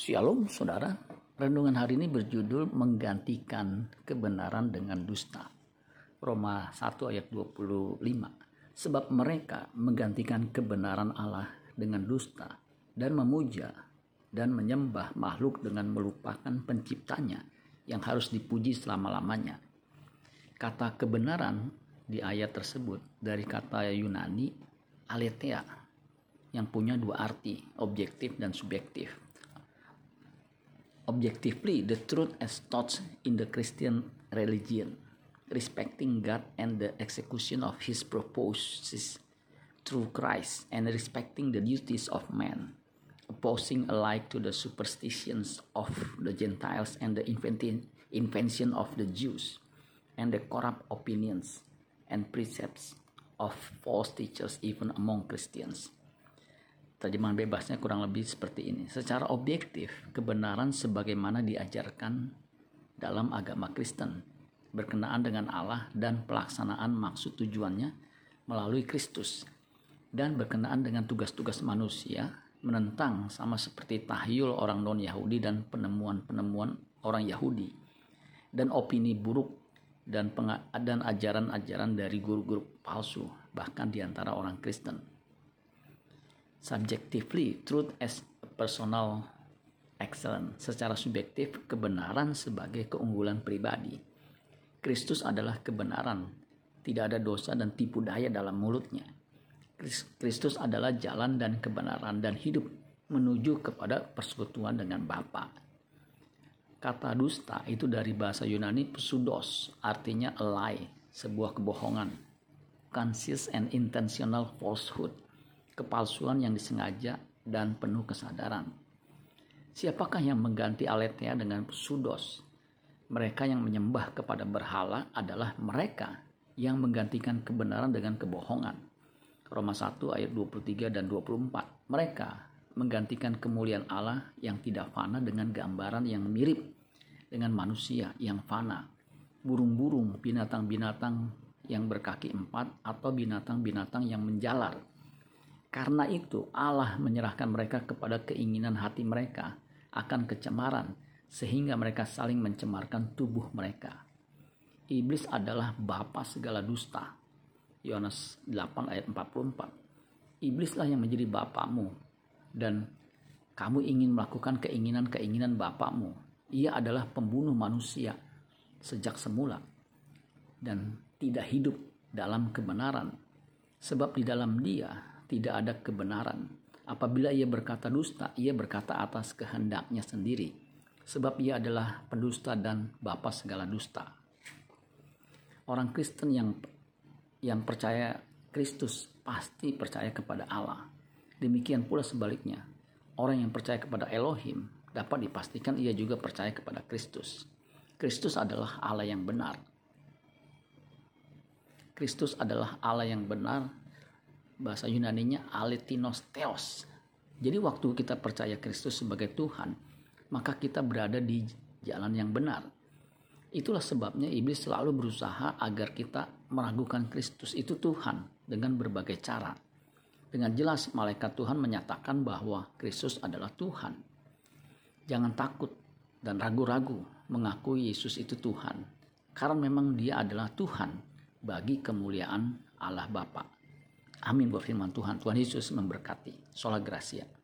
Shalom saudara, renungan hari ini berjudul menggantikan kebenaran dengan dusta. Roma 1 ayat 25. Sebab mereka menggantikan kebenaran Allah dengan dusta dan memuja dan menyembah makhluk dengan melupakan penciptanya yang harus dipuji selama-lamanya. Kata kebenaran di ayat tersebut dari kata Yunani aletheia yang punya dua arti, objektif dan subjektif objectively the truth as taught in the Christian religion, respecting God and the execution of his purposes through Christ, and respecting the duties of man, opposing alike to the superstitions of the Gentiles and the invention of the Jews, and the corrupt opinions and precepts of false teachers even among Christians. Terjemahan bebasnya kurang lebih seperti ini. Secara objektif, kebenaran sebagaimana diajarkan dalam agama Kristen berkenaan dengan Allah dan pelaksanaan maksud tujuannya melalui Kristus dan berkenaan dengan tugas-tugas manusia menentang sama seperti tahyul orang non-Yahudi dan penemuan-penemuan orang Yahudi dan opini buruk dan dan ajaran-ajaran dari guru-guru palsu bahkan di antara orang Kristen subjectively truth as personal excellence. Secara subjektif kebenaran sebagai keunggulan pribadi. Kristus adalah kebenaran. Tidak ada dosa dan tipu daya dalam mulutnya. Kristus adalah jalan dan kebenaran dan hidup menuju kepada persekutuan dengan Bapa. Kata dusta itu dari bahasa Yunani pseudos, artinya lie, sebuah kebohongan. Conscious and intentional falsehood, kepalsuan yang disengaja dan penuh kesadaran. Siapakah yang mengganti aletheia dengan sudos? Mereka yang menyembah kepada berhala adalah mereka yang menggantikan kebenaran dengan kebohongan. Roma 1 ayat 23 dan 24. Mereka menggantikan kemuliaan Allah yang tidak fana dengan gambaran yang mirip dengan manusia yang fana. Burung-burung, binatang-binatang yang berkaki empat atau binatang-binatang yang menjalar karena itu Allah menyerahkan mereka kepada keinginan hati mereka akan kecemaran sehingga mereka saling mencemarkan tubuh mereka. Iblis adalah bapa segala dusta. Yohanes 8 ayat 44. Iblislah yang menjadi bapamu dan kamu ingin melakukan keinginan-keinginan bapamu. Ia adalah pembunuh manusia sejak semula dan tidak hidup dalam kebenaran sebab di dalam dia tidak ada kebenaran. Apabila ia berkata dusta, ia berkata atas kehendaknya sendiri, sebab ia adalah pendusta dan bapa segala dusta. Orang Kristen yang yang percaya Kristus pasti percaya kepada Allah. Demikian pula sebaliknya, orang yang percaya kepada Elohim dapat dipastikan ia juga percaya kepada Kristus. Kristus adalah Allah yang benar. Kristus adalah Allah yang benar bahasa Yunaninya aletinos theos. Jadi waktu kita percaya Kristus sebagai Tuhan, maka kita berada di jalan yang benar. Itulah sebabnya iblis selalu berusaha agar kita meragukan Kristus itu Tuhan dengan berbagai cara. Dengan jelas malaikat Tuhan menyatakan bahwa Kristus adalah Tuhan. Jangan takut dan ragu-ragu mengakui Yesus itu Tuhan, karena memang Dia adalah Tuhan bagi kemuliaan Allah Bapa. Amin buat firman Tuhan. Tuhan Yesus memberkati. Sholat Gracia.